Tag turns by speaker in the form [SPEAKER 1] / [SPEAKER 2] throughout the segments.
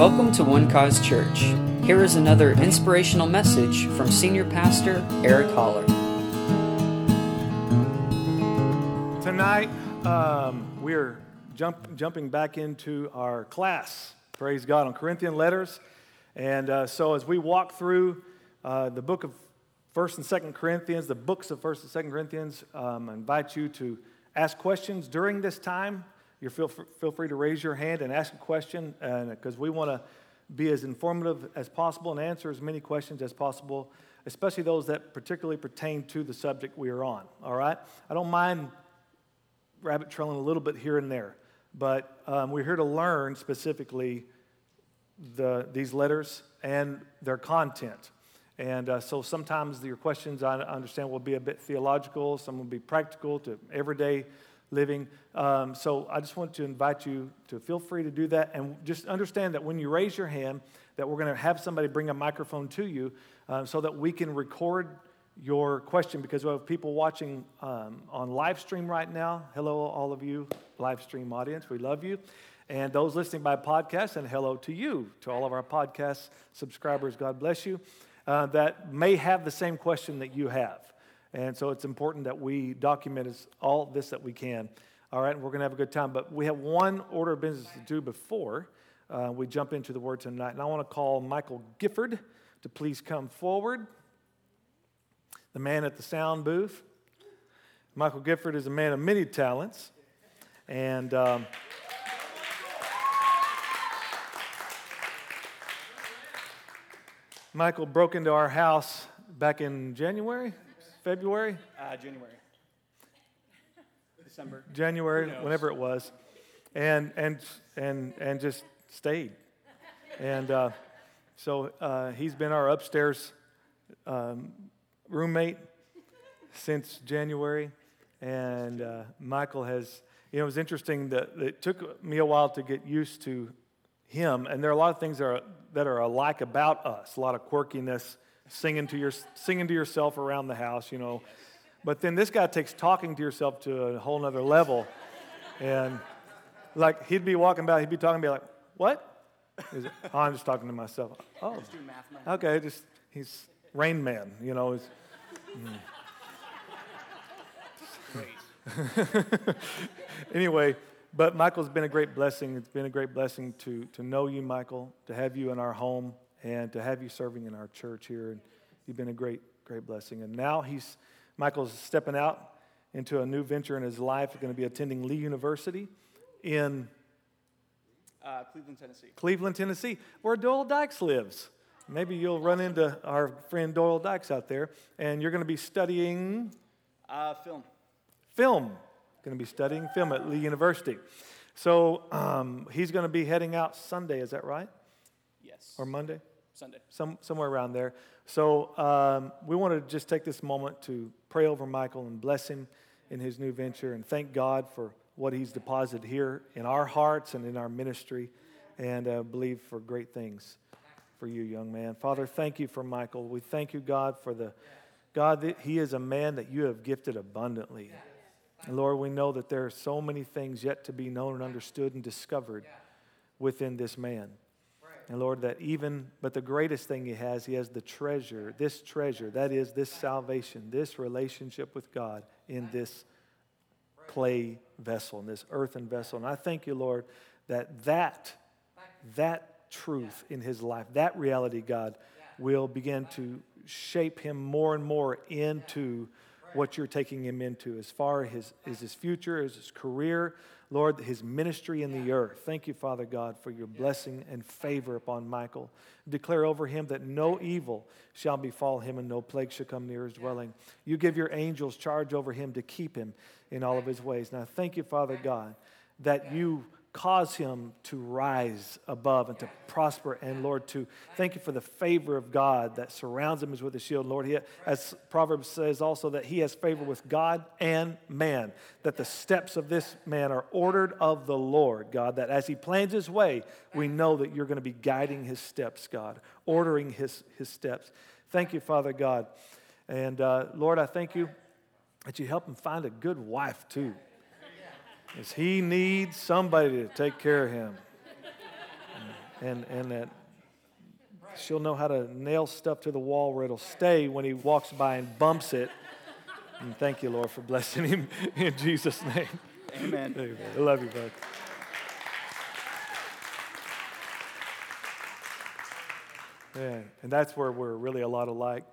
[SPEAKER 1] Welcome to One Cause Church. Here is another inspirational message from Senior Pastor Eric Holler.
[SPEAKER 2] Tonight, um, we're jump, jumping back into our class, praise God, on Corinthian letters. And uh, so as we walk through uh, the book of 1st and 2nd Corinthians, the books of 1st and 2nd Corinthians, um, I invite you to ask questions during this time. You feel, feel free to raise your hand and ask a question because we want to be as informative as possible and answer as many questions as possible, especially those that particularly pertain to the subject we are on. All right? I don't mind rabbit trailing a little bit here and there, but um, we're here to learn specifically the, these letters and their content. And uh, so sometimes your questions, I understand, will be a bit theological, some will be practical to everyday living. Um, so I just want to invite you to feel free to do that. And just understand that when you raise your hand, that we're going to have somebody bring a microphone to you uh, so that we can record your question because we have people watching um, on live stream right now. Hello, all of you, live stream audience. We love you. And those listening by podcast, and hello to you, to all of our podcast subscribers. God bless you. Uh, that may have the same question that you have. And so it's important that we document all this that we can. All right, we're going to have a good time. But we have one order of business to do before uh, we jump into the word tonight. And I want to call Michael Gifford to please come forward, the man at the sound booth. Michael Gifford is a man of many talents. And. Um, Michael broke into our house back in January, February?
[SPEAKER 3] Uh, January. December.
[SPEAKER 2] January, whenever it was. And, and, and, and just stayed. And uh, so uh, he's been our upstairs um, roommate since January. And uh, Michael has, you know, it was interesting that it took me a while to get used to him. And there are a lot of things that are, that are alike about us, a lot of quirkiness singing to, your, singing to yourself around the house, you know. But then this guy takes talking to yourself to a whole nother level. And like he'd be walking by, he'd be talking, to be like, what? It, oh, I'm just talking to myself. Oh, okay, just he's Rain Man, you know. Mm. anyway, but Michael's been a great blessing. It's been a great blessing to, to know you, Michael, to have you in our home, and to have you serving in our church here. And you've been a great, great blessing. And now he's, Michael's stepping out into a new venture in his life. He's going to be attending Lee University in
[SPEAKER 3] uh, Cleveland, Tennessee.
[SPEAKER 2] Cleveland, Tennessee, where Doyle Dykes lives. Maybe you'll run into our friend Doyle Dykes out there, and you're going to be studying
[SPEAKER 3] uh, film.
[SPEAKER 2] Film. Going to be studying film at Lee University. So um, he's going to be heading out Sunday. Is that right?
[SPEAKER 3] Yes.
[SPEAKER 2] Or Monday?
[SPEAKER 3] Sunday.
[SPEAKER 2] Some, somewhere around there. So um, we want to just take this moment to pray over Michael and bless him in his new venture and thank God for what he's deposited here in our hearts and in our ministry and uh, believe for great things for you, young man. Father, thank you for Michael. We thank you, God, for the God that he is a man that you have gifted abundantly. And Lord, we know that there are so many things yet to be known and understood and discovered within this man. And Lord, that even, but the greatest thing he has, he has the treasure, this treasure, that is this salvation, this relationship with God in this clay vessel, in this earthen vessel. And I thank you, Lord, that that, that truth in his life, that reality, God, will begin to shape him more and more into what you're taking him into as far as his, his future, as his career, Lord, his ministry in the earth. Thank you, Father God, for your blessing and favor upon Michael. Declare over him that no evil shall befall him and no plague shall come near his dwelling. You give your angels charge over him to keep him in all of his ways. Now, thank you, Father God, that you cause him to rise above and to prosper. And Lord, to thank you for the favor of God that surrounds him as with a shield. Lord, he, as Proverbs says also, that he has favor with God and man, that the steps of this man are ordered of the Lord, God, that as he plans his way, we know that you're going to be guiding his steps, God, ordering his, his steps. Thank you, Father God. And uh, Lord, I thank you that you help him find a good wife, too. Because he needs somebody to take care of him. and, and that she'll know how to nail stuff to the wall where it'll stay when he walks by and bumps it. And thank you, Lord, for blessing him in Jesus' name.
[SPEAKER 3] Amen.
[SPEAKER 2] Amen. I love you, bud. Yeah, and that's where we're really a lot alike.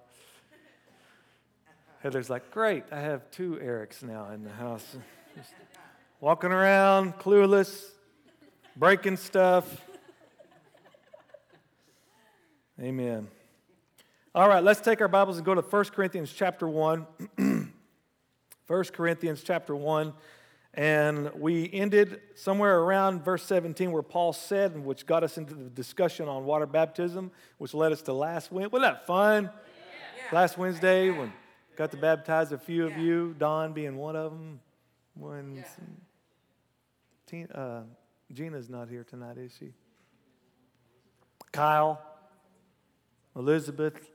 [SPEAKER 2] Heather's like, great, I have two Erics now in the house. Walking around, clueless, breaking stuff. Amen. All right, let's take our Bibles and go to 1 Corinthians chapter 1. 1 Corinthians chapter 1. And we ended somewhere around verse 17 where Paul said, and which got us into the discussion on water baptism, which led us to last Wednesday. Wasn't that fun? Yeah. Last Wednesday when got to baptize a few of you, Don being one of them. When yeah. Tina, uh, Gina's not here tonight, is she? Kyle, Elizabeth,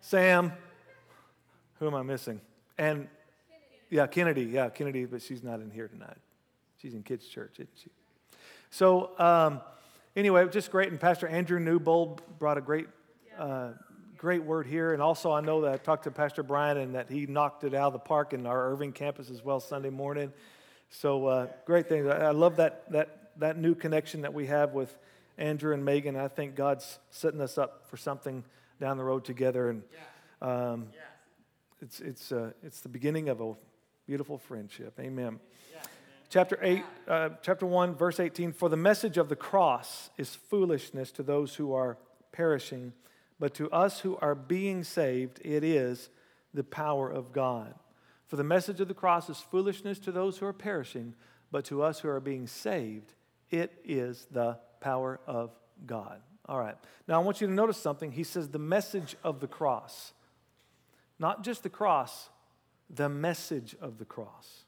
[SPEAKER 2] Sam. Who am I missing? And yeah, Kennedy. Yeah, Kennedy, but she's not in here tonight. She's in kids' church, isn't she? So, um, anyway, just great. And Pastor Andrew Newbold brought a great, uh, great word here. And also, I know that I talked to Pastor Brian and that he knocked it out of the park in our Irving campus as well Sunday morning. So, uh, great thing. I love that, that, that new connection that we have with Andrew and Megan. I think God's setting us up for something down the road together. And um, it's, it's, uh, it's the beginning of a Beautiful friendship. Amen. Yeah. Chapter 8, uh, chapter 1, verse 18 For the message of the cross is foolishness to those who are perishing, but to us who are being saved, it is the power of God. For the message of the cross is foolishness to those who are perishing, but to us who are being saved, it is the power of God. All right. Now I want you to notice something. He says the message of the cross. Not just the cross, the message of the cross.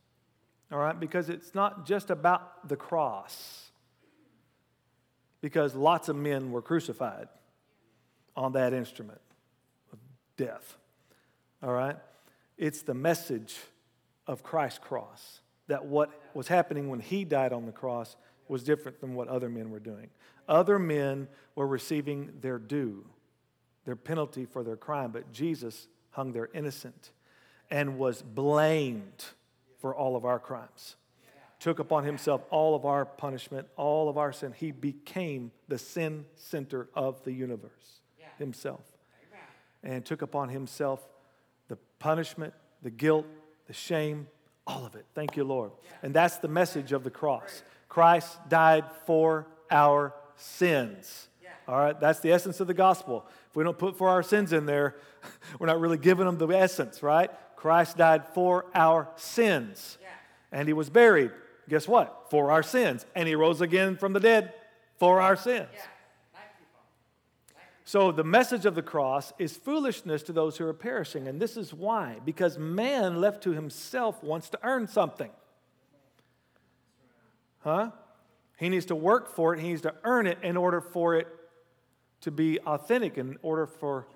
[SPEAKER 2] All right? Because it's not just about the cross, because lots of men were crucified on that instrument of death. All right? It's the message of Christ's cross that what was happening when he died on the cross was different than what other men were doing. Other men were receiving their due, their penalty for their crime, but Jesus hung there innocent and was blamed for all of our crimes. Took upon himself all of our punishment, all of our sin. He became the sin center of the universe himself. And took upon himself the punishment, the guilt, the shame, all of it. Thank you, Lord. And that's the message of the cross. Christ died for our sins. All right, that's the essence of the gospel. If we don't put for our sins in there, we're not really giving them the essence, right? Christ died for our sins. And he was buried. Guess what? For our sins. And he rose again from the dead for our sins. So the message of the cross is foolishness to those who are perishing. And this is why. Because man left to himself wants to earn something. Huh? He needs to work for it. He needs to earn it in order for it to be authentic, in order for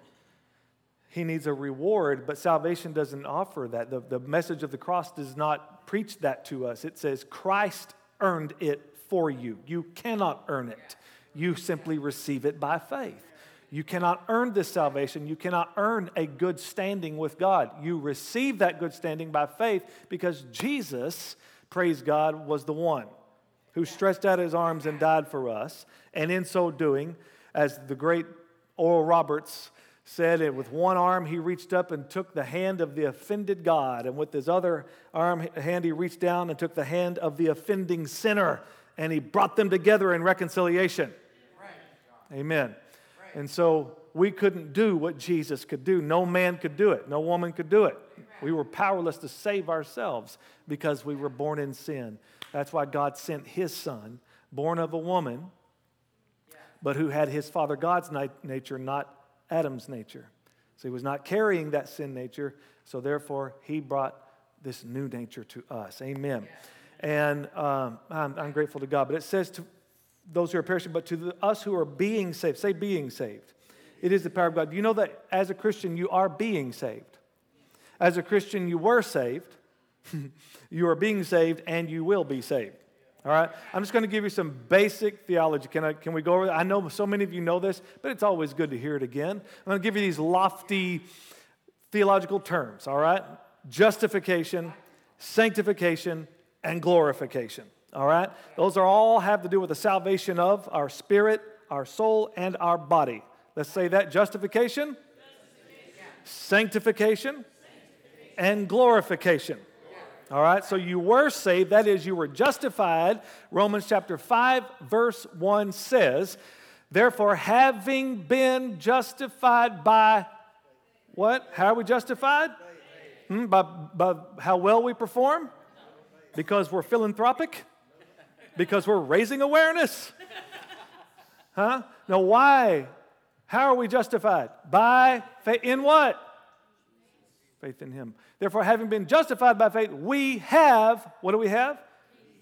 [SPEAKER 2] he needs a reward, but salvation doesn't offer that. The, the message of the cross does not preach that to us. It says, Christ earned it for you. You cannot earn it, you simply receive it by faith. You cannot earn this salvation. You cannot earn a good standing with God. You receive that good standing by faith because Jesus, praise God, was the one who stretched out his arms and died for us. And in so doing, as the great Oral Roberts said it with one arm he reached up and took the hand of the offended God, and with his other arm hand he reached down and took the hand of the offending sinner, and he brought them together in reconciliation. Amen. And so we couldn't do what Jesus could do. No man could do it. No woman could do it. We were powerless to save ourselves because we were born in sin. That's why God sent his son, born of a woman, but who had his father God's nature, not Adam's nature. So he was not carrying that sin nature, so therefore he brought this new nature to us. Amen. And um, I'm, I'm, grateful to God. But it says to those who are perishing, but to the, us who are being saved, say being saved. It is the power of God. Do You know that as a Christian, you are being saved. As a Christian, you were saved, you are being saved, and you will be saved. All right? I'm just going to give you some basic theology. Can, I, can we go over that? I know so many of you know this, but it's always good to hear it again. I'm going to give you these lofty theological terms, all right? Justification, sanctification, and glorification, all right? Those are all have to do with the salvation of our spirit, our soul, and our body. Let's say that justification, sanctification, and glorification. All right, so you were saved, that is, you were justified. Romans chapter 5, verse 1 says, Therefore, having been justified by what? How are we justified? Hmm, by, by how well we perform? Because we're philanthropic? Because we're raising awareness? Huh? Now, why? How are we justified? By faith. In what? Faith in Him. Therefore, having been justified by faith, we have, what do we have?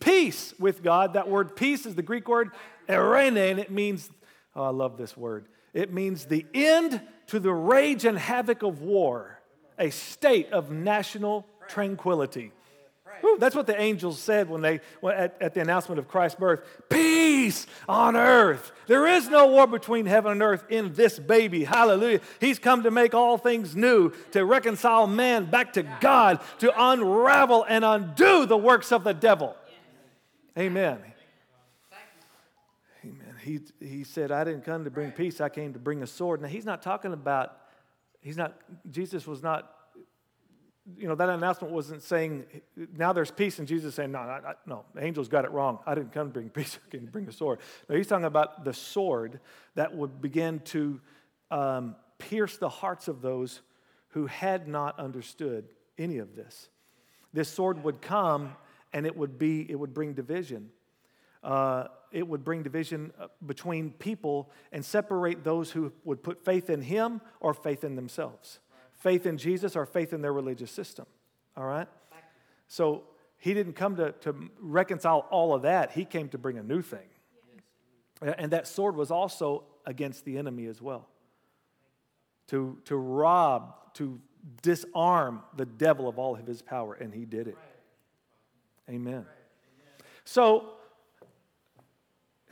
[SPEAKER 2] Peace with God. That word peace is the Greek word eirene, and it means, oh, I love this word. It means the end to the rage and havoc of war, a state of national tranquility. That's what the angels said when they at, at the announcement of Christ's birth. Peace on earth. There is no war between heaven and earth in this baby. Hallelujah. He's come to make all things new, to reconcile man back to God, to unravel and undo the works of the devil. Amen. Amen. He, he said, I didn't come to bring peace, I came to bring a sword. Now, he's not talking about, he's not, Jesus was not you know, that announcement wasn't saying, now there's peace, and Jesus saying, no, no, no, the angels got it wrong. I didn't come to bring peace, I came to bring a sword. No, he's talking about the sword that would begin to um, pierce the hearts of those who had not understood any of this. This sword would come and it would be, it would bring division. Uh, it would bring division uh, between people and separate those who would put faith in him or faith in themselves faith in Jesus or faith in their religious system. All right? So he didn't come to, to reconcile all of that, he came to bring a new thing. And that sword was also against the enemy as well to, to rob, to disarm the devil of all of his power, and he did it. Amen. So,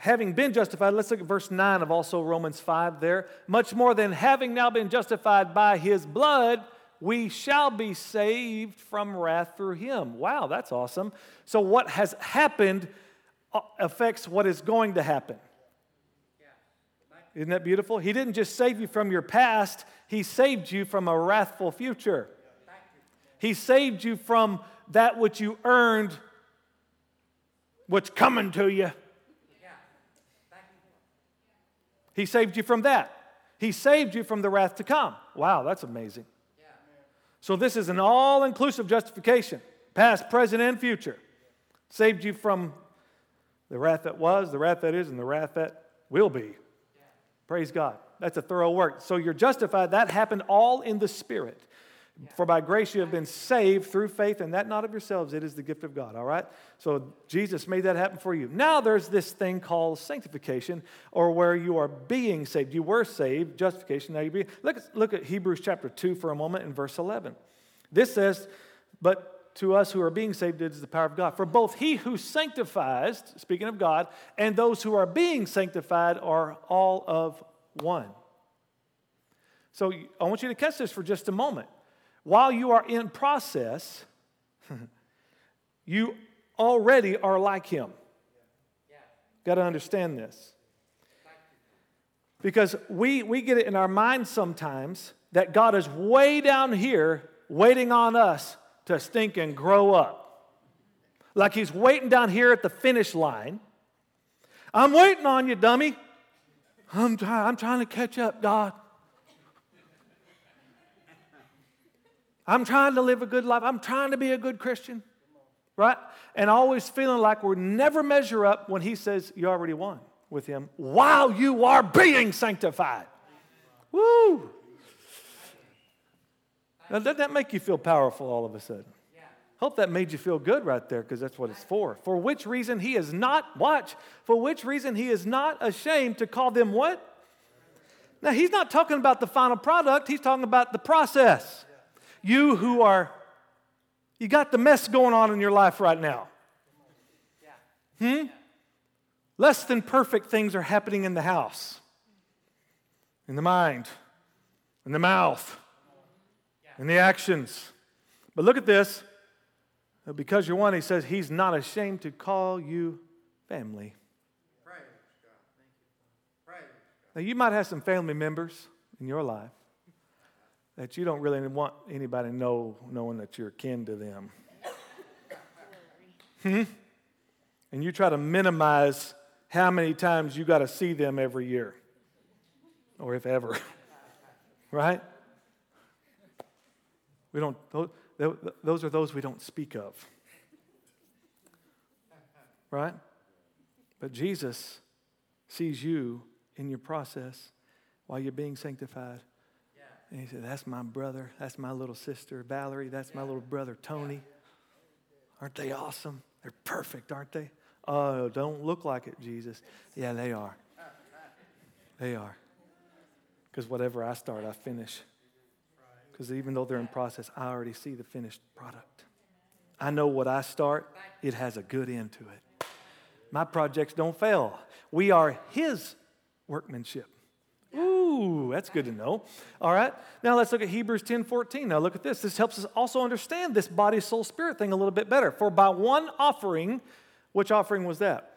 [SPEAKER 2] having been justified, let's look at verse 9 of also Romans 5 there. Much more than having now been justified by his blood, we shall be saved from wrath through him. Wow, that's awesome. So, what has happened uh, affects what is going to happen. Isn't that beautiful? He didn't just save you from your past, He saved you from a wrathful future. He saved you from that which you earned, what's coming to you. He saved you from that. He saved you from the wrath to come. Wow, that's amazing. So, this is an all inclusive justification, past, present, and future. Saved you from the wrath that was, the wrath that is, and the wrath that will be. Praise God. That's a thorough work. So, you're justified. That happened all in the Spirit. For by grace you have been saved through faith, and that not of yourselves, it is the gift of God, all right? So Jesus made that happen for you. Now there's this thing called sanctification, or where you are being saved. You were saved, justification, now you be. Look, look at Hebrews chapter 2 for a moment in verse 11. This says, But to us who are being saved, it is the power of God. For both he who sanctifies, speaking of God, and those who are being sanctified are all of one. So I want you to catch this for just a moment while you are in process, you already are like him. Got to understand this. Because we, we get it in our minds sometimes that God is way down here waiting on us to stink and grow up. Like he's waiting down here at the finish line. I'm waiting on you, dummy. I'm, try- I'm trying to catch up, God. I'm trying to live a good life. I'm trying to be a good Christian, right? And always feeling like we'll never measure up when He says, You already won with Him while you are being sanctified. Woo! Now, doesn't that make you feel powerful all of a sudden? Hope that made you feel good right there because that's what it's for. For which reason he is not, watch, for which reason he is not ashamed to call them what? Now, he's not talking about the final product, he's talking about the process. You who are, you got the mess going on in your life right now. Hmm? Less than perfect things are happening in the house, in the mind, in the mouth, in the actions. But look at this. Because you're one, he says he's not ashamed to call you family. Now, you might have some family members in your life that you don't really want anybody know, knowing that you're kin to them. Hmm? And you try to minimize how many times you got to see them every year, or if ever. right? We don't, those are those we don't speak of. Right? But Jesus sees you in your process while you're being sanctified. And he said, That's my brother. That's my little sister, Valerie. That's my little brother, Tony. Aren't they awesome? They're perfect, aren't they? Oh, don't look like it, Jesus. Yeah, they are. They are. Because whatever I start, I finish. Because even though they're in process, I already see the finished product. I know what I start, it has a good end to it. My projects don't fail. We are His workmanship. That's good to know. All right. Now let's look at Hebrews 10 14. Now look at this. This helps us also understand this body, soul, spirit thing a little bit better. For by one offering, which offering was that?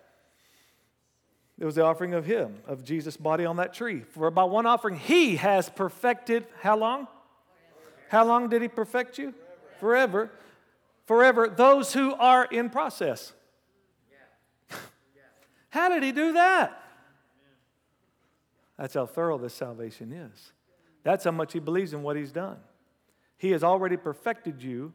[SPEAKER 2] It was the offering of Him, of Jesus' body on that tree. For by one offering, He has perfected how long? How long did He perfect you? Forever. Forever. Those who are in process. How did He do that? That's how thorough this salvation is. That's how much he believes in what he's done. He has already perfected you.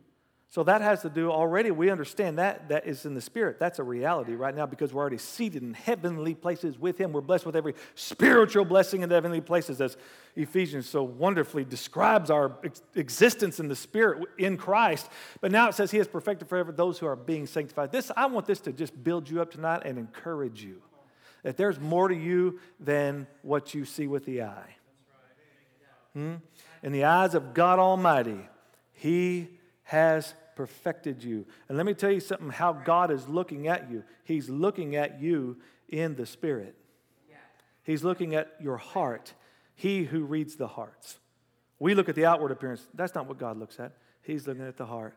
[SPEAKER 2] So that has to do already, we understand that that is in the spirit. That's a reality right now because we're already seated in heavenly places with him. We're blessed with every spiritual blessing in the heavenly places, as Ephesians so wonderfully describes our ex- existence in the spirit in Christ. But now it says he has perfected forever those who are being sanctified. This, I want this to just build you up tonight and encourage you that there's more to you than what you see with the eye. Hmm? In the eyes of God Almighty, He has perfected you. And let me tell you something how God is looking at you. He's looking at you in the Spirit, He's looking at your heart. He who reads the hearts. We look at the outward appearance. That's not what God looks at. He's looking at the heart.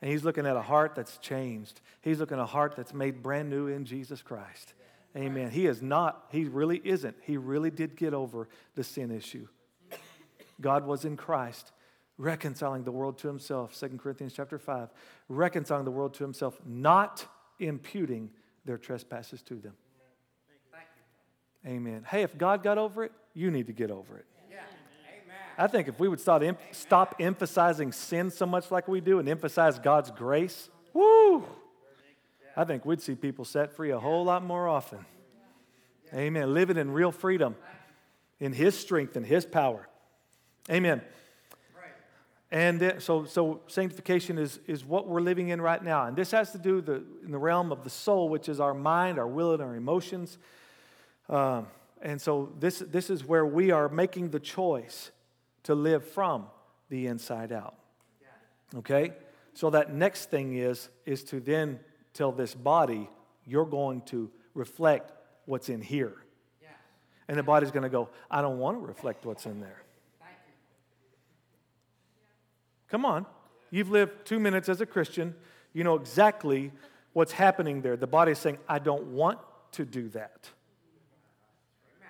[SPEAKER 2] And He's looking at a heart that's changed. He's looking at a heart that's made brand new in Jesus Christ. Amen. He is not, he really isn't. He really did get over the sin issue. God was in Christ reconciling the world to himself 2 corinthians chapter 5 reconciling the world to himself not imputing their trespasses to them amen hey if god got over it you need to get over it I think if we would start em- stop emphasizing sin so much like we do and emphasize God's grace, woo, I think we'd see people set free a whole lot more often. Amen. Living in real freedom, in His strength and His power. Amen. And so, so sanctification is, is what we're living in right now. And this has to do the, in the realm of the soul, which is our mind, our will, and our emotions. Um, and so this, this is where we are making the choice to live from the inside out. Okay? So that next thing is, is to then tell this body, you're going to reflect what's in here. And the body's going to go, I don't want to reflect what's in there. Come on. You've lived two minutes as a Christian. You know exactly what's happening there. The body is saying, I don't want to do that.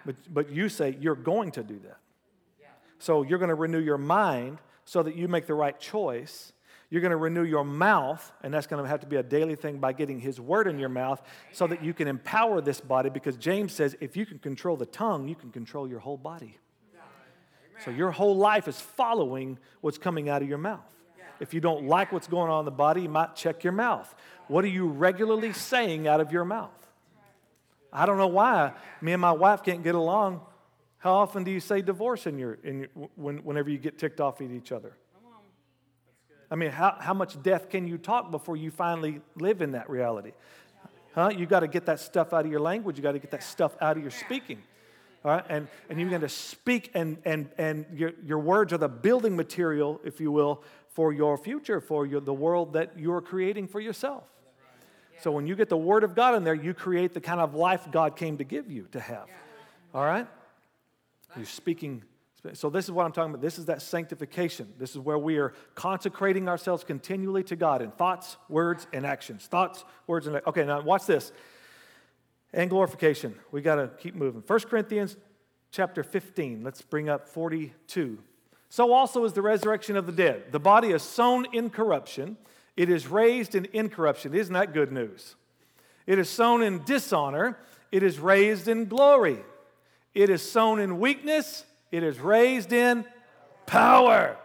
[SPEAKER 2] But, but you say, you're going to do that. So you're going to renew your mind so that you make the right choice you're going to renew your mouth, and that's going to have to be a daily thing by getting His word in your mouth so that you can empower this body. Because James says if you can control the tongue, you can control your whole body. So your whole life is following what's coming out of your mouth. If you don't like what's going on in the body, you might check your mouth. What are you regularly saying out of your mouth? I don't know why me and my wife can't get along. How often do you say divorce in your, in your when, whenever you get ticked off at each other? I mean, how, how much death can you talk before you finally live in that reality? Huh? You got to get that stuff out of your language. You got to get that stuff out of your speaking. All right? And, and you're going to speak, and, and, and your, your words are the building material, if you will, for your future, for your, the world that you're creating for yourself. So when you get the Word of God in there, you create the kind of life God came to give you to have. All right? You're speaking. So this is what I'm talking about. This is that sanctification. This is where we are consecrating ourselves continually to God in thoughts, words, and actions. Thoughts, words, and okay. Now watch this. And glorification. We got to keep moving. 1 Corinthians chapter 15. Let's bring up 42. So also is the resurrection of the dead. The body is sown in corruption it is raised in incorruption. Isn't that good news? It is sown in dishonor. It is raised in glory. It is sown in weakness. It is raised in power.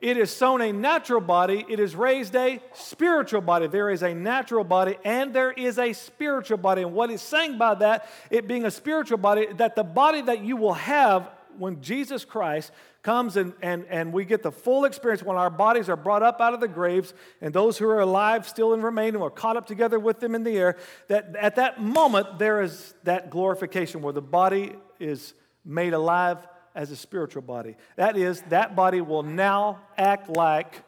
[SPEAKER 2] It is sown a natural body. It is raised a spiritual body. There is a natural body and there is a spiritual body. And what he's saying by that, it being a spiritual body, that the body that you will have when Jesus Christ comes and, and, and we get the full experience when our bodies are brought up out of the graves and those who are alive still and remain and we're caught up together with them in the air, that at that moment there is that glorification where the body is made alive as a spiritual body. That is, that body will now act like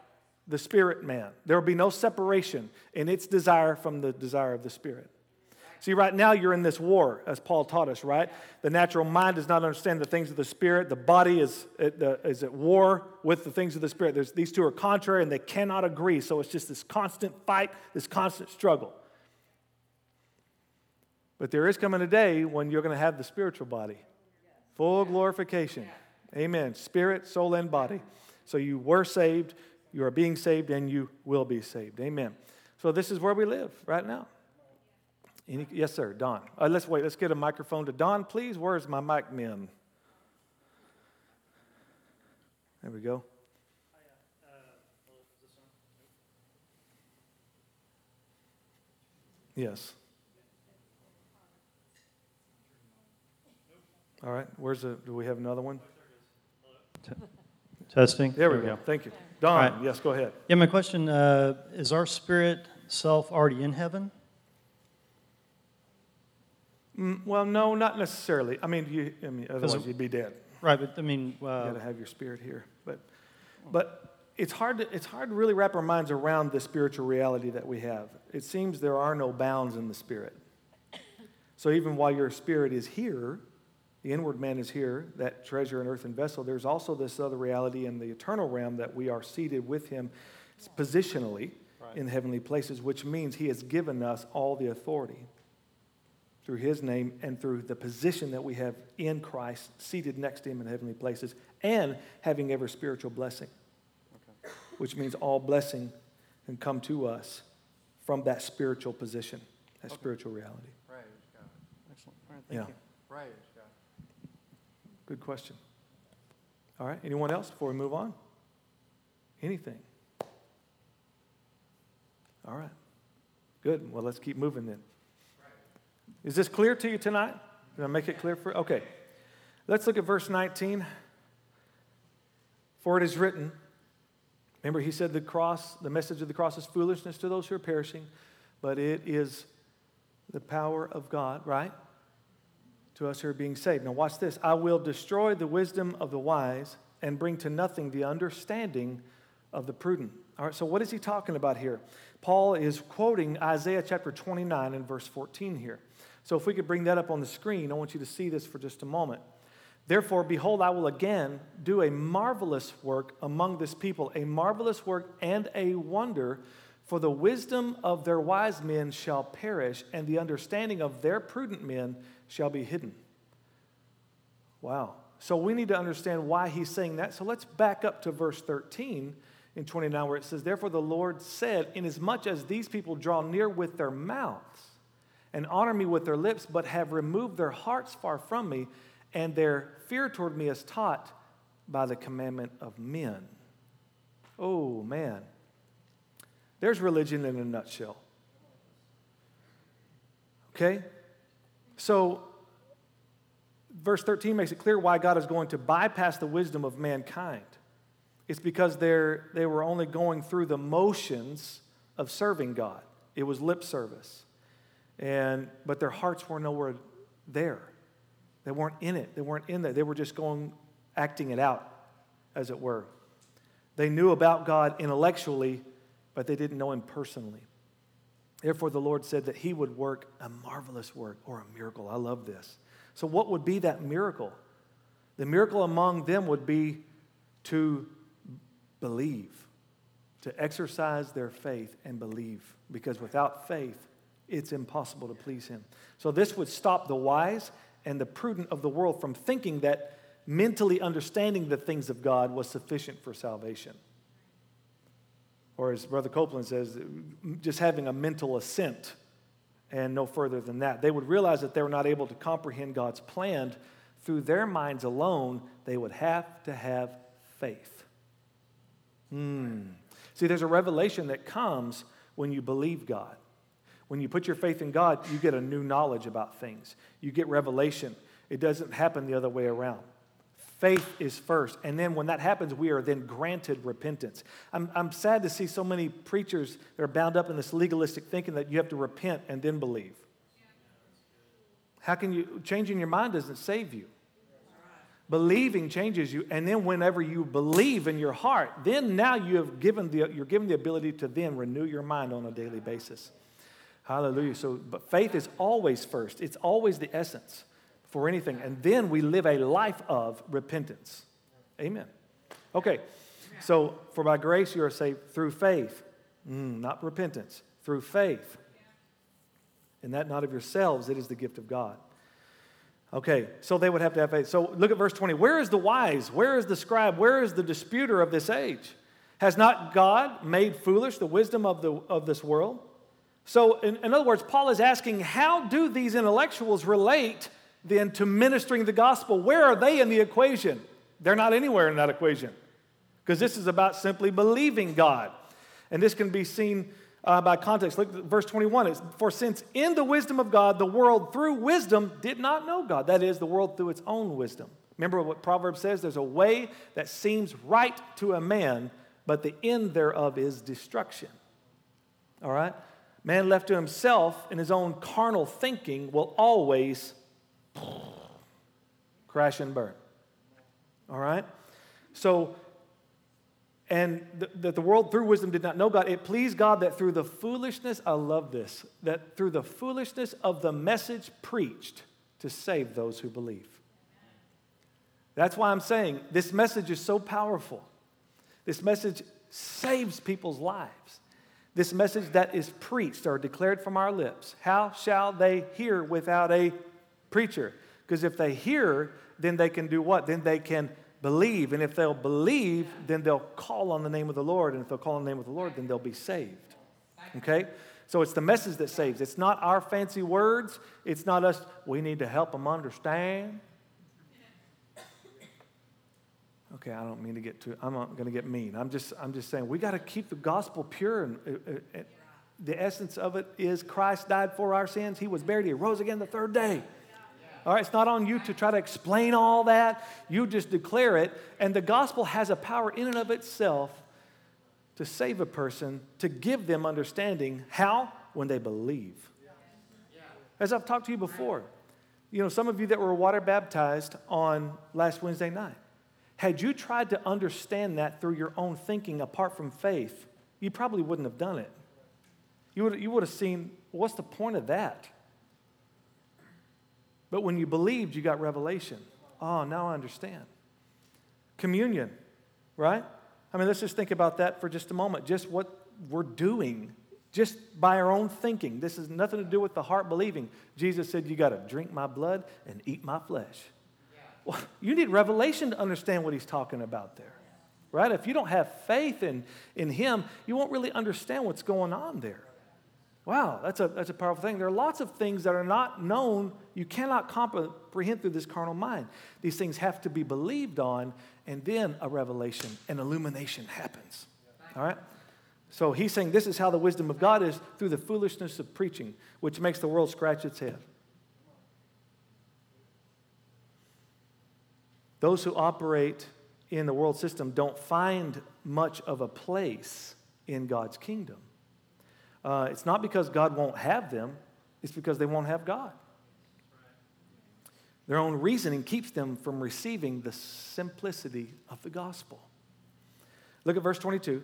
[SPEAKER 2] the spirit man. There will be no separation in its desire from the desire of the spirit. See, right now you're in this war, as Paul taught us, right? The natural mind does not understand the things of the Spirit. The body is, is at war with the things of the Spirit. There's, these two are contrary and they cannot agree. So it's just this constant fight, this constant struggle. But there is coming a day when you're going to have the spiritual body, full glorification. Amen. Spirit, soul, and body. So you were saved, you are being saved, and you will be saved. Amen. So this is where we live right now. Any, yes, sir, Don. Uh, let's wait. Let's get a microphone to Don, please. Where's my mic men? There we go. Yes. All right. Where's the? Do we have another one?
[SPEAKER 4] Testing.
[SPEAKER 2] There we, go. Thank you, Don. Right. Yes, go ahead.
[SPEAKER 4] Yeah, my question uh, is: Our spirit self already in heaven?
[SPEAKER 2] Mm, well, no, not necessarily. I mean, you, I mean otherwise you'd be dead.
[SPEAKER 4] Right, but I mean,
[SPEAKER 2] uh, you got to have your spirit here. But, but it's hard to it's hard to really wrap our minds around the spiritual reality that we have. It seems there are no bounds in the spirit. So even while your spirit is here, the inward man is here, that treasure in earthen vessel. There's also this other reality in the eternal realm that we are seated with him positionally right. in heavenly places, which means he has given us all the authority through his name and through the position that we have in Christ, seated next to him in heavenly places, and having every spiritual blessing, okay. which means all blessing can come to us from that spiritual position, that okay. spiritual reality.
[SPEAKER 4] God. Excellent. All right, thank yeah. you. God.
[SPEAKER 2] Good question. All right, anyone else before we move on? Anything? All right. Good. Well, let's keep moving then. Is this clear to you tonight? Did I make it clear for Okay. Let's look at verse 19. For it is written, remember he said the cross, the message of the cross is foolishness to those who are perishing, but it is the power of God, right? To us who are being saved. Now watch this. I will destroy the wisdom of the wise and bring to nothing the understanding of the prudent. All right, so what is he talking about here? Paul is quoting Isaiah chapter 29 and verse 14 here. So if we could bring that up on the screen, I want you to see this for just a moment. Therefore, behold, I will again do a marvelous work among this people, a marvelous work and a wonder. For the wisdom of their wise men shall perish, and the understanding of their prudent men shall be hidden. Wow. So we need to understand why he's saying that. So let's back up to verse 13 in 29, where it says, Therefore the Lord said, Inasmuch as these people draw near with their mouths, and honor me with their lips, but have removed their hearts far from me, and their fear toward me is taught by the commandment of men. Oh, man. There's religion in a nutshell. Okay? So, verse 13 makes it clear why God is going to bypass the wisdom of mankind. It's because they're, they were only going through the motions of serving God, it was lip service. And, but their hearts were nowhere there. They weren't in it. They weren't in there. They were just going, acting it out, as it were. They knew about God intellectually, but they didn't know Him personally. Therefore, the Lord said that he would work a marvelous work or a miracle. I love this. So, what would be that miracle? The miracle among them would be to believe, to exercise their faith and believe, because without faith, it's impossible to please him. So, this would stop the wise and the prudent of the world from thinking that mentally understanding the things of God was sufficient for salvation. Or, as Brother Copeland says, just having a mental assent and no further than that. They would realize that they were not able to comprehend God's plan through their minds alone, they would have to have faith. Hmm. See, there's a revelation that comes when you believe God. When you put your faith in God, you get a new knowledge about things. You get revelation. It doesn't happen the other way around. Faith is first. And then when that happens, we are then granted repentance. I'm, I'm sad to see so many preachers that are bound up in this legalistic thinking that you have to repent and then believe. How can you, changing your mind doesn't save you. Believing changes you, and then whenever you believe in your heart, then now you have given the, you're given the ability to then renew your mind on a daily basis. Hallelujah. So, but faith is always first. It's always the essence for anything. And then we live a life of repentance. Amen. Okay. So, for by grace you are saved through faith, mm, not repentance, through faith. And that not of yourselves, it is the gift of God. Okay, so they would have to have faith. So look at verse 20. Where is the wise? Where is the scribe? Where is the disputer of this age? Has not God made foolish the wisdom of, the, of this world? So, in, in other words, Paul is asking, how do these intellectuals relate then to ministering the gospel? Where are they in the equation? They're not anywhere in that equation because this is about simply believing God. And this can be seen uh, by context. Look at verse 21. It's, For since in the wisdom of God, the world through wisdom did not know God. That is, the world through its own wisdom. Remember what Proverbs says? There's a way that seems right to a man, but the end thereof is destruction. All right? Man left to himself in his own carnal thinking will always crash and burn. All right? So and that the world through wisdom did not know God. It pleased God that through the foolishness, I love this, that through the foolishness of the message preached to save those who believe. That's why I'm saying this message is so powerful. This message saves people's lives. This message that is preached or declared from our lips. How shall they hear without a preacher? Because if they hear, then they can do what? Then they can believe. And if they'll believe, then they'll call on the name of the Lord. And if they'll call on the name of the Lord, then they'll be saved. Okay? So it's the message that saves. It's not our fancy words. It's not us, we need to help them understand. Okay, I don't mean to get too, I'm not going to get mean. I'm just, I'm just saying we got to keep the gospel pure. And uh, uh, uh, the essence of it is Christ died for our sins. He was buried. He rose again the third day. All right, it's not on you to try to explain all that. You just declare it. And the gospel has a power in and of itself to save a person, to give them understanding. How? When they believe. As I've talked to you before, you know, some of you that were water baptized on last Wednesday night, had you tried to understand that through your own thinking apart from faith, you probably wouldn't have done it. You would, you would have seen, what's the point of that? But when you believed, you got revelation. Oh, now I understand. Communion, right? I mean, let's just think about that for just a moment. Just what we're doing, just by our own thinking. This has nothing to do with the heart believing. Jesus said, You got to drink my blood and eat my flesh. Well, you need revelation to understand what he's talking about there, right? If you don't have faith in, in him, you won't really understand what's going on there. Wow, that's a, that's a powerful thing. There are lots of things that are not known, you cannot comprehend through this carnal mind. These things have to be believed on, and then a revelation, an illumination happens. All right? So he's saying this is how the wisdom of God is through the foolishness of preaching, which makes the world scratch its head. Those who operate in the world system don't find much of a place in God's kingdom. Uh, it's not because God won't have them, it's because they won't have God. Their own reasoning keeps them from receiving the simplicity of the gospel. Look at verse 22.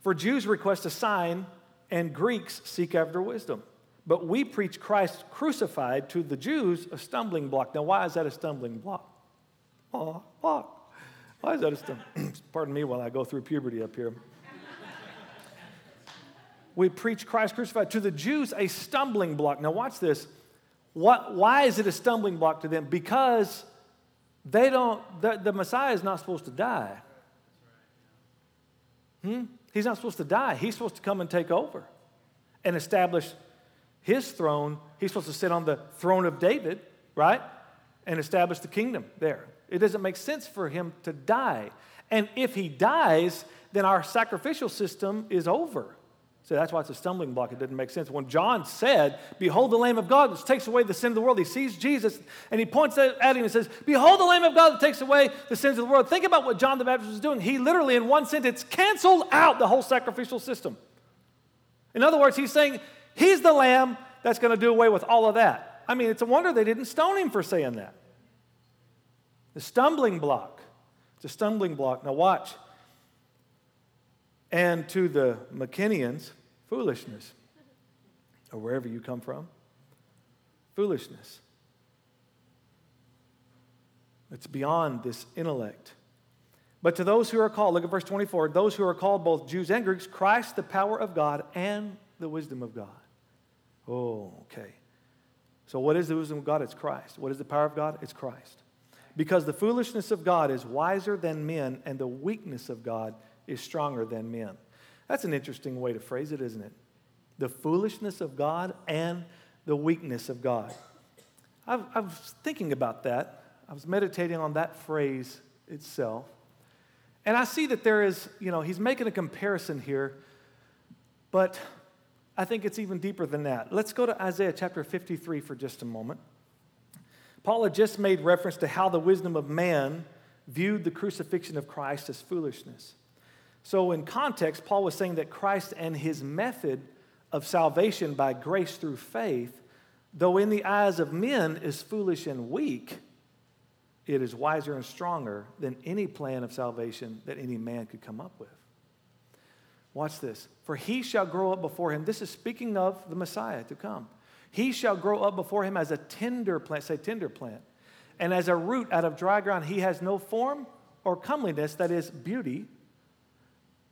[SPEAKER 2] For Jews request a sign, and Greeks seek after wisdom. But we preach Christ crucified to the Jews, a stumbling block. Now, why is that a stumbling block? Oh, block. Why is that a stumbling? Pardon me while I go through puberty up here. We preach Christ crucified to the Jews, a stumbling block. Now, watch this. What, why is it a stumbling block to them? Because they don't, the, the Messiah is not supposed to die. Hmm? He's not supposed to die. He's supposed to come and take over and establish his throne. He's supposed to sit on the throne of David, right? And establish the kingdom there. It doesn't make sense for him to die. And if he dies, then our sacrificial system is over. So that's why it's a stumbling block. It didn't make sense. When John said, Behold the Lamb of God which takes away the sin of the world, he sees Jesus and he points at him and says, Behold the Lamb of God that takes away the sins of the world. Think about what John the Baptist was doing. He literally, in one sentence, canceled out the whole sacrificial system. In other words, he's saying, He's the Lamb that's going to do away with all of that. I mean, it's a wonder they didn't stone him for saying that. The stumbling block. It's a stumbling block. Now, watch. And to the McKinnians, foolishness. Or wherever you come from, foolishness. It's beyond this intellect. But to those who are called, look at verse 24, those who are called both Jews and Greeks, Christ, the power of God and the wisdom of God. Oh, okay. So, what is the wisdom of God? It's Christ. What is the power of God? It's Christ. Because the foolishness of God is wiser than men, and the weakness of God is stronger than men. That's an interesting way to phrase it, isn't it? The foolishness of God and the weakness of God. I, was thinking about that. I was meditating on that phrase itself. And I see that there is, you know, he's making a comparison here, but I think it's even deeper than that. Let's go to Isaiah chapter 53 for just a moment. Paul had just made reference to how the wisdom of man viewed the crucifixion of Christ as foolishness. So, in context, Paul was saying that Christ and his method of salvation by grace through faith, though in the eyes of men is foolish and weak, it is wiser and stronger than any plan of salvation that any man could come up with. Watch this. For he shall grow up before him. This is speaking of the Messiah to come. He shall grow up before him as a tender plant, say tender plant, and as a root out of dry ground. He has no form or comeliness, that is, beauty.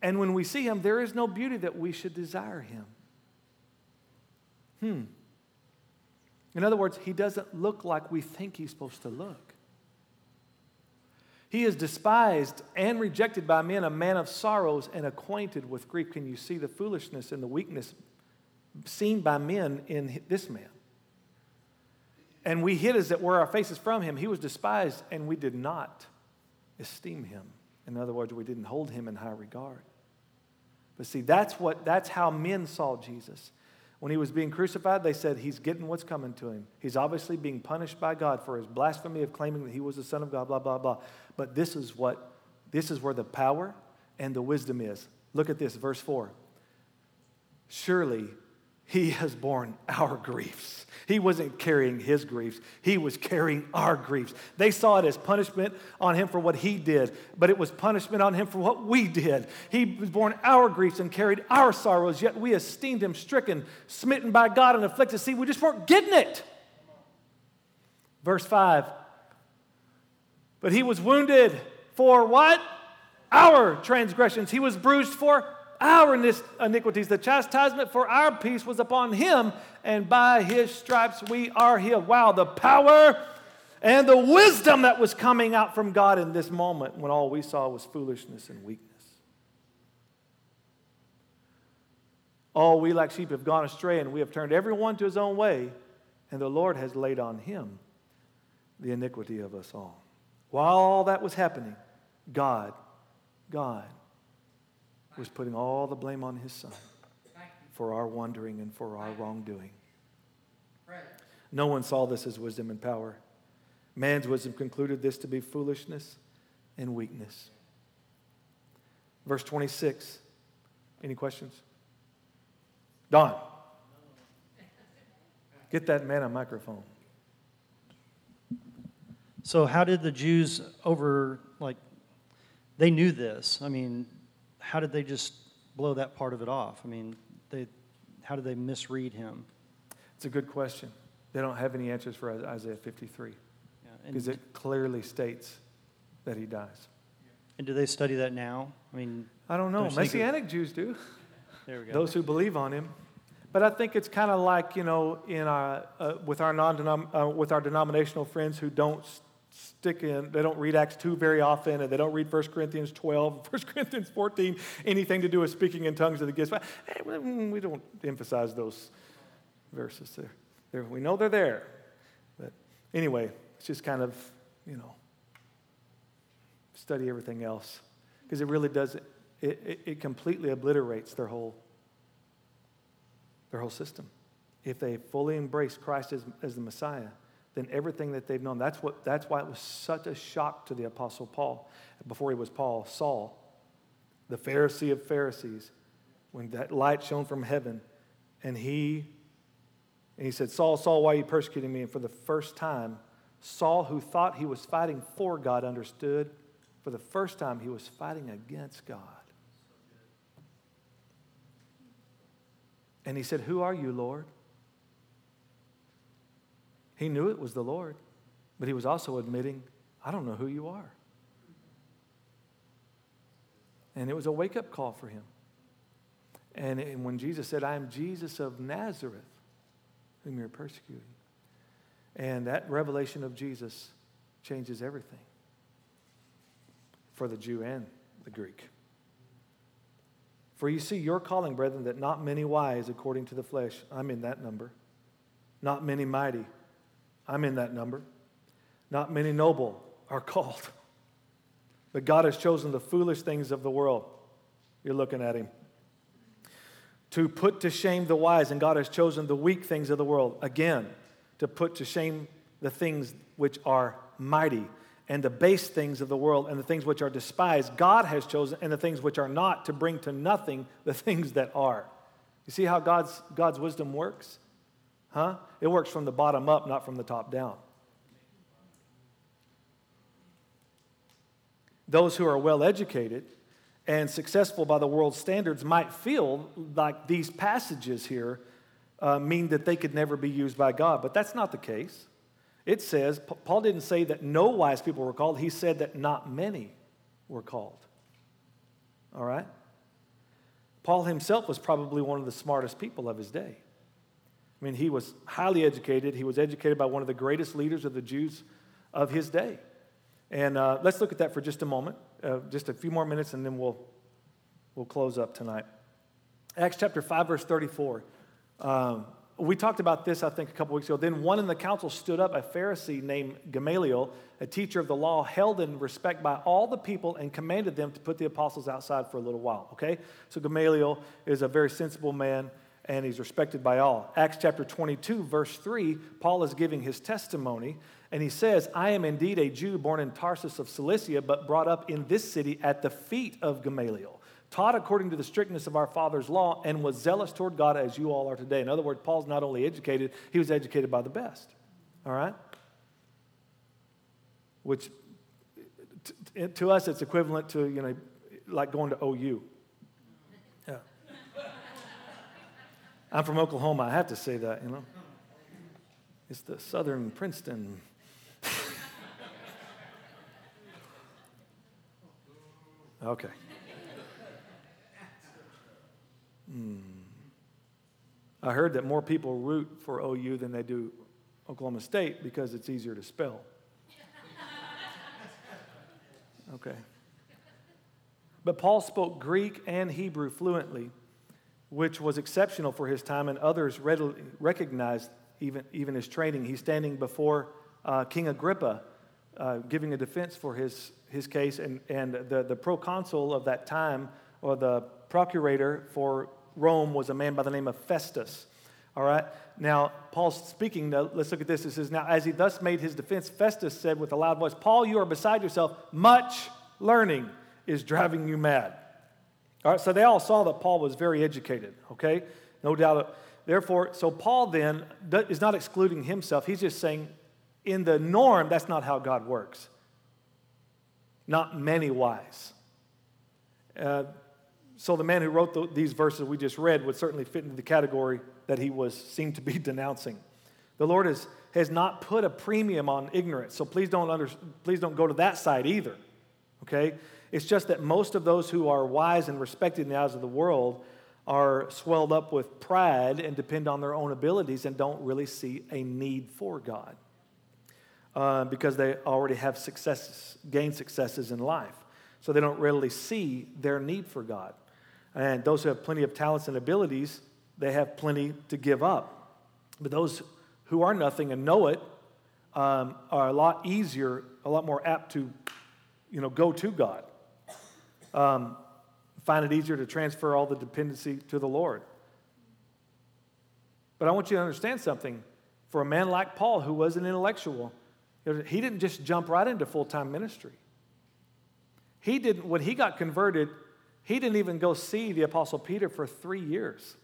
[SPEAKER 2] And when we see him, there is no beauty that we should desire him. Hmm. In other words, he doesn't look like we think he's supposed to look. He is despised and rejected by men, a man of sorrows and acquainted with grief. Can you see the foolishness and the weakness seen by men in this man? And we hid as it were our faces from him. He was despised, and we did not esteem him. In other words, we didn't hold him in high regard. But see, that's what that's how men saw Jesus. When he was being crucified, they said he's getting what's coming to him. He's obviously being punished by God for his blasphemy of claiming that he was the Son of God, blah, blah, blah. But this is what, this is where the power and the wisdom is. Look at this, verse 4. Surely he has borne our griefs. He wasn't carrying his griefs, he was carrying our griefs. They saw it as punishment on him for what he did, but it was punishment on him for what we did. He was borne our griefs and carried our sorrows, yet we esteemed him stricken, smitten by God, and afflicted. See, we just weren't getting it. Verse 5 But he was wounded for what? Our transgressions. He was bruised for our iniquities. The chastisement for our peace was upon him, and by his stripes we are healed. Wow, the power and the wisdom that was coming out from God in this moment when all we saw was foolishness and weakness. All we like sheep have gone astray, and we have turned everyone to his own way, and the Lord has laid on him the iniquity of us all. While all that was happening, God, God was putting all the blame on his son for our wandering and for our wrongdoing. No one saw this as wisdom and power. Man's wisdom concluded this to be foolishness and weakness. Verse 26. Any questions? Don. Get that man a microphone.
[SPEAKER 4] So, how did the Jews over, like, they knew this? I mean, how did they just blow that part of it off? I mean, they, how did they misread him?
[SPEAKER 2] It's a good question. They don't have any answers for Isaiah 53
[SPEAKER 4] Yeah,
[SPEAKER 2] because it clearly states that he dies.
[SPEAKER 4] and do they study that now? I mean,
[SPEAKER 2] I don't know. Messianic Jews do.
[SPEAKER 4] there we go.
[SPEAKER 2] those who believe on him. But I think it's kind of like you know, in our uh, with our non uh, with our denominational friends who don't stick in, they don't read Acts two very often, and they don't read 1 Corinthians 12, 1 Corinthians 14, anything to do with speaking in tongues of the gifts. Eh, we- don't emphasize those verses there. They're, we know they're there, but anyway, it's just kind of you know, study everything else because it really does. It, it, it completely obliterates their whole their whole system. If they fully embrace Christ as, as the Messiah, then everything that they've known, that's, what, that's why it was such a shock to the Apostle Paul, before he was Paul, Saul, the Pharisee of Pharisees, when that light shone from heaven, and he, and he said, Saul, Saul, why are you persecuting me? And for the first time, Saul, who thought he was fighting for God, understood for the first time he was fighting against God. And he said, Who are you, Lord? He knew it was the Lord, but he was also admitting, I don't know who you are. And it was a wake up call for him. And, and when Jesus said, I am Jesus of Nazareth, whom you're persecuting, and that revelation of Jesus changes everything for the Jew and the Greek. For you see your calling, brethren, that not many wise according to the flesh, I'm in that number. Not many mighty, I'm in that number. Not many noble are called. But God has chosen the foolish things of the world. You're looking at him. To put to shame the wise, and God has chosen the weak things of the world. Again, to put to shame the things which are mighty and the base things of the world and the things which are despised, God has chosen, and the things which are not, to bring to nothing the things that are. You see how God's, God's wisdom works? Huh? It works from the bottom up, not from the top down. Those who are well educated and successful by the world's standards might feel like these passages here uh, mean that they could never be used by God, but that's not the case. It says, Paul didn't say that no wise people were called, he said that not many were called. All right? Paul himself was probably one of the smartest people of his day. I mean, he was highly educated. He was educated by one of the greatest leaders of the Jews of his day. And uh, let's look at that for just a moment, uh, just a few more minutes, and then we'll, we'll close up tonight. Acts chapter 5, verse 34. Um, we talked about this, I think, a couple weeks ago. Then one in the council stood up, a Pharisee named Gamaliel, a teacher of the law, held in respect by all the people, and commanded them to put the apostles outside for a little while. Okay? So Gamaliel is a very sensible man, and he's respected by all. Acts chapter 22, verse 3, Paul is giving his testimony, and he says, I am indeed a Jew born in Tarsus of Cilicia, but brought up in this city at the feet of Gamaliel taught according to the strictness of our father's law, and was zealous toward God as you all are today. In other words, Paul's not only educated, he was educated by the best. All right? Which to us, it's equivalent to, you know, like going to OU. I'm from Oklahoma. I have to say that, you know. It's the Southern Princeton. okay. Hmm. I heard that more people root for OU than they do Oklahoma State because it's easier to spell. Okay. But Paul spoke Greek and Hebrew fluently, which was exceptional for his time, and others readily recognized even, even his training. He's standing before uh, King Agrippa, uh, giving a defense for his, his case, and, and the, the proconsul of that time, or the procurator for Rome, was a man by the name of Festus. All right? Now, Paul's speaking, now, let's look at this. It says, Now, as he thus made his defense, Festus said with a loud voice, Paul, you are beside yourself. Much learning is driving you mad. All right, so they all saw that Paul was very educated, okay? No doubt. Therefore, so Paul then is not excluding himself. He's just saying, in the norm, that's not how God works. Not many wise. Uh, so the man who wrote the, these verses we just read would certainly fit into the category that he was seemed to be denouncing. The Lord has, has not put a premium on ignorance, so please don't, under, please don't go to that side either. Okay? It's just that most of those who are wise and respected in the eyes of the world are swelled up with pride and depend on their own abilities and don't really see a need for God uh, because they already have successes, gained successes in life. So they don't readily see their need for God. And those who have plenty of talents and abilities, they have plenty to give up. But those who are nothing and know it um, are a lot easier, a lot more apt to, you know, go to God. Um, find it easier to transfer all the dependency to the Lord. But I want you to understand something. For a man like Paul, who was an intellectual, he didn't just jump right into full time ministry. He didn't, when he got converted, he didn't even go see the Apostle Peter for three years.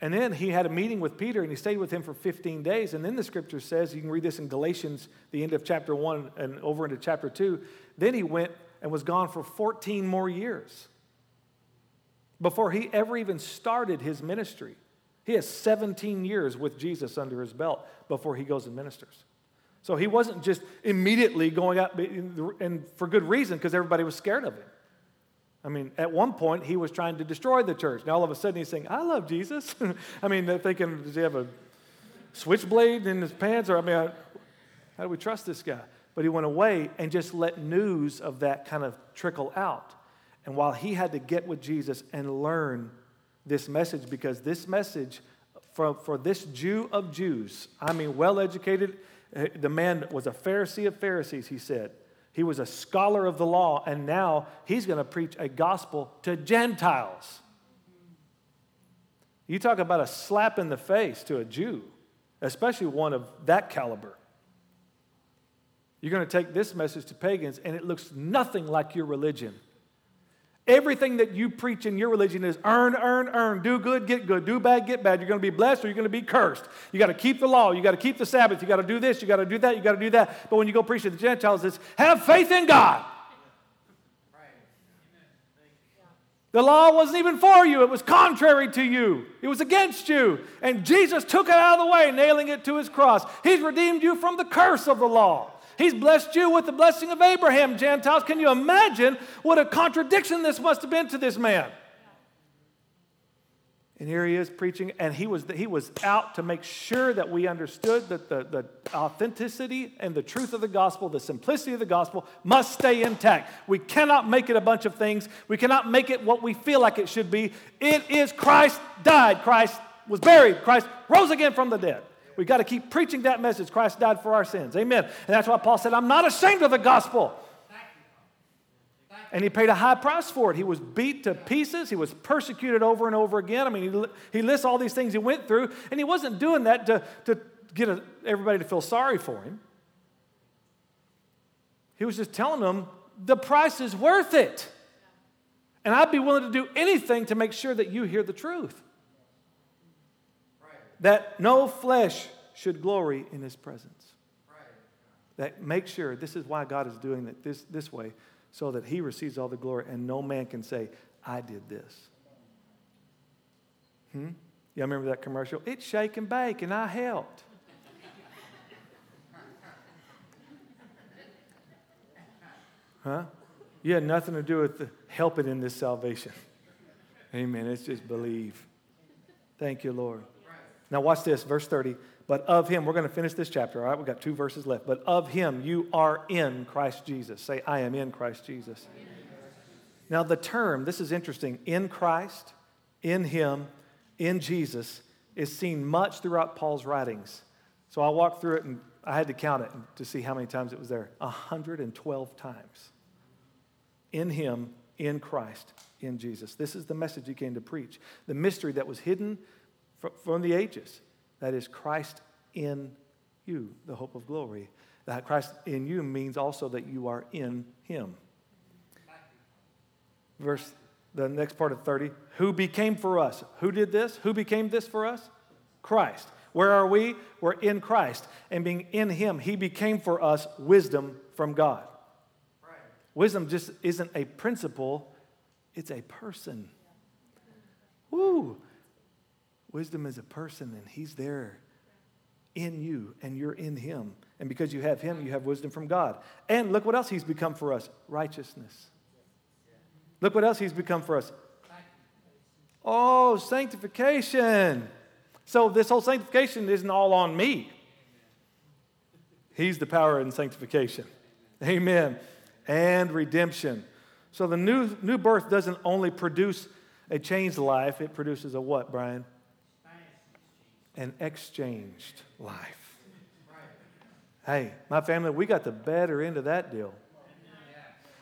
[SPEAKER 2] And then he had a meeting with Peter and he stayed with him for 15 days. And then the scripture says, you can read this in Galatians, the end of chapter 1 and over into chapter 2. Then he went and was gone for 14 more years before he ever even started his ministry. He has 17 years with Jesus under his belt before he goes and ministers. So he wasn't just immediately going out, and for good reason, because everybody was scared of him. I mean, at one point, he was trying to destroy the church. Now, all of a sudden, he's saying, I love Jesus. I mean, they're thinking, does he have a switchblade in his pants? Or, I mean, how do we trust this guy? But he went away and just let news of that kind of trickle out. And while he had to get with Jesus and learn this message, because this message for, for this Jew of Jews, I mean, well educated, eh, the man was a Pharisee of Pharisees, he said. He was a scholar of the law, and now he's going to preach a gospel to Gentiles. You talk about a slap in the face to a Jew, especially one of that caliber. You're going to take this message to pagans, and it looks nothing like your religion. Everything that you preach in your religion is earn, earn, earn. Do good, get good. Do bad, get bad. You're going to be blessed or you're going to be cursed. You got to keep the law. You got to keep the Sabbath. You got to do this. You got to do that. You got to do that. But when you go preach to the Gentiles, it's have faith in God. The law wasn't even for you, it was contrary to you, it was against you. And Jesus took it out of the way, nailing it to his cross. He's redeemed you from the curse of the law. He's blessed you with the blessing of Abraham, Gentiles. Can you imagine what a contradiction this must have been to this man? And here he is preaching, and he was, he was out to make sure that we understood that the, the authenticity and the truth of the gospel, the simplicity of the gospel, must stay intact. We cannot make it a bunch of things. We cannot make it what we feel like it should be. It is Christ died, Christ was buried, Christ rose again from the dead. We've got to keep preaching that message. Christ died for our sins. Amen. And that's why Paul said, I'm not ashamed of the gospel. And he paid a high price for it. He was beat to pieces. He was persecuted over and over again. I mean, he, he lists all these things he went through, and he wasn't doing that to, to get a, everybody to feel sorry for him. He was just telling them the price is worth it. And I'd be willing to do anything to make sure that you hear the truth that no flesh should glory in his presence. That make sure this is why God is doing it this, this way, so that he receives all the glory and no man can say, I did this. Hmm? You remember that commercial? It's shake and bake, and I helped. Huh? You had nothing to do with helping in this salvation. Amen. It's just believe. Thank you, Lord. Now, watch this, verse 30. But of him, we're going to finish this chapter, all right? We've got two verses left. But of him, you are in Christ Jesus. Say, I am in Christ Jesus. Now, the term, this is interesting, in Christ, in him, in Jesus, is seen much throughout Paul's writings. So I walked through it and I had to count it to see how many times it was there 112 times. In him, in Christ, in Jesus. This is the message he came to preach. The mystery that was hidden from the ages. That is Christ in you, the hope of glory. That Christ in you means also that you are in him. Verse, the next part of 30, who became for us? Who did this? Who became this for us? Christ. Where are we? We're in Christ. And being in him, he became for us wisdom from God. Right. Wisdom just isn't a principle, it's a person. Woo! Wisdom is a person, and He's there in you, and you're in Him. And because you have Him, you have wisdom from God. And look what else He's become for us righteousness. Look what else He's become for us. Oh, sanctification. So this whole sanctification isn't all on me. He's the power in sanctification. Amen. And redemption. So the new, new birth doesn't only produce a changed life, it produces a what, Brian? An exchanged life. Hey, my family, we got the better end of that deal.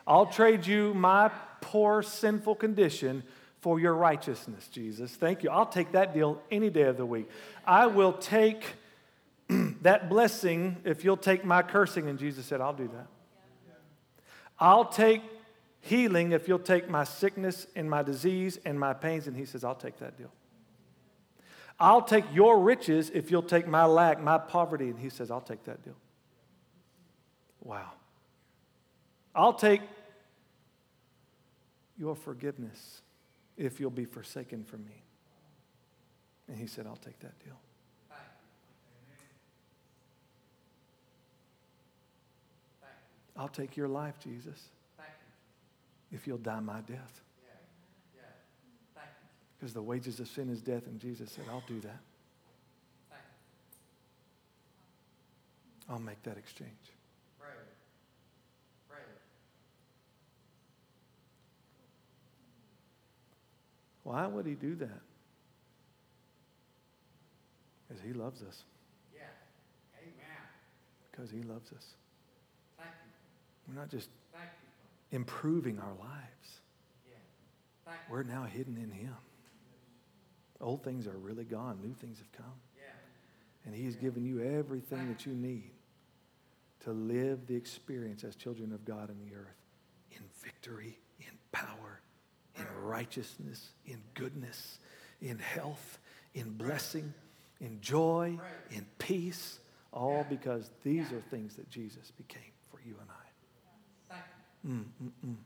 [SPEAKER 2] I'll trade you my poor, sinful condition for your righteousness, Jesus. Thank you. I'll take that deal any day of the week. I will take that blessing if you'll take my cursing. And Jesus said, I'll do that. I'll take healing if you'll take my sickness and my disease and my pains. And he says, I'll take that deal. I'll take your riches if you'll take my lack, my poverty. And he says, I'll take that deal. Wow. I'll take your forgiveness if you'll be forsaken from me. And he said, I'll take that deal. I'll take your life, Jesus, if you'll die my death. Because the wages of sin is death, and Jesus said, I'll do that. I'll make that exchange. Why would he do that? Because he loves us.
[SPEAKER 5] Yeah. Amen.
[SPEAKER 2] Because he loves us.
[SPEAKER 5] Thank you.
[SPEAKER 2] We're not just improving our lives,
[SPEAKER 5] Yeah.
[SPEAKER 2] We're now hidden in him. Old things are really gone, new things have come.
[SPEAKER 5] Yeah.
[SPEAKER 2] And He's given you everything that you need to live the experience as children of God in the earth in victory, in power, in righteousness, in goodness, in health, in blessing, in joy, in peace, all because these are things that Jesus became for you and I. Mm, mm, mm.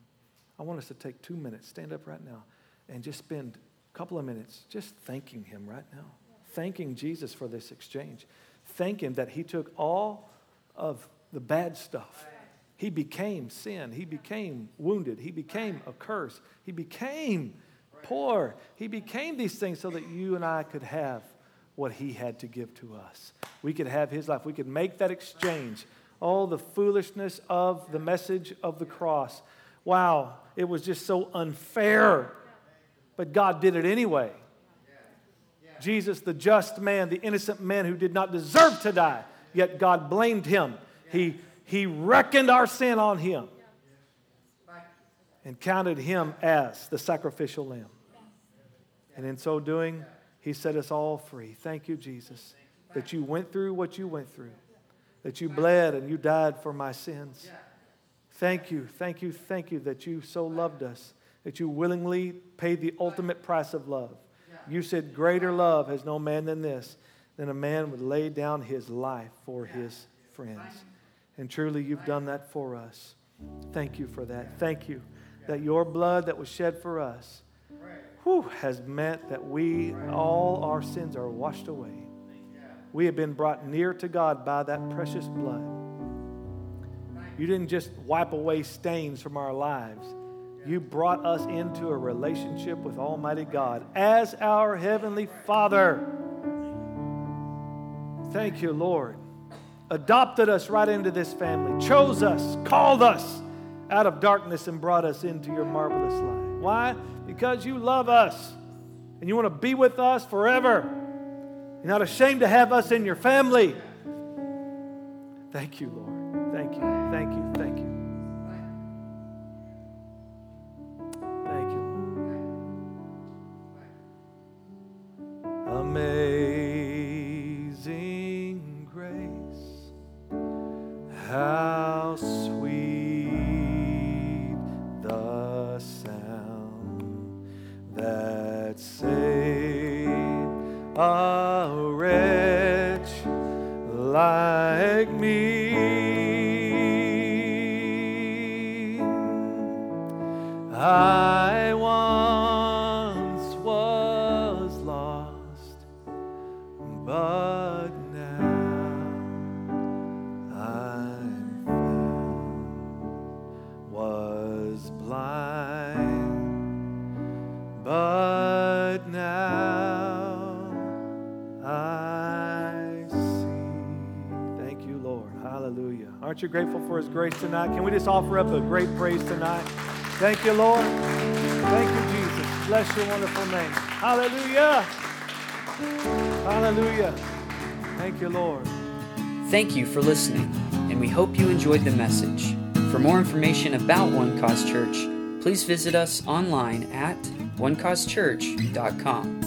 [SPEAKER 2] I want us to take two minutes, stand up right now, and just spend a couple of minutes just thanking Him right now. Thanking Jesus for this exchange. Thank Him that He took all of the bad stuff. He became sin. He became wounded. He became a curse. He became poor. He became these things so that you and I could have what He had to give to us. We could have His life. We could make that exchange. Oh, the foolishness of the message of the cross. Wow, it was just so unfair. But God did it anyway. Jesus, the just man, the innocent man who did not deserve to die, yet God blamed him. He, he reckoned our sin on him and counted him as the sacrificial lamb. And in so doing, he set us all free. Thank you, Jesus, that you went through what you went through, that you bled and you died for my sins. Thank you, thank you, thank you that you so loved us, that you willingly paid the ultimate price of love. You said, Greater love has no man than this, than a man would lay down his life for his friends. And truly, you've done that for us. Thank you for that. Thank you that your blood that was shed for us whew, has meant that we, all our sins are washed away. We have been brought near to God by that precious blood. You didn't just wipe away stains from our lives. You brought us into a relationship with Almighty God as our Heavenly Father. Thank you, Lord. Adopted us right into this family, chose us, called us out of darkness, and brought us into your marvelous light. Why? Because you love us and you want to be with us forever. You're not ashamed to have us in your family. Thank you, Lord. Thank you. Thank you. Thank you. His grace tonight? Can we just offer up a great praise tonight? Thank you, Lord. Thank you, Jesus. Bless your wonderful name. Hallelujah. Hallelujah. Thank you, Lord.
[SPEAKER 1] Thank you for listening, and we hope you enjoyed the message. For more information about One Cause Church, please visit us online at onecausechurch.com.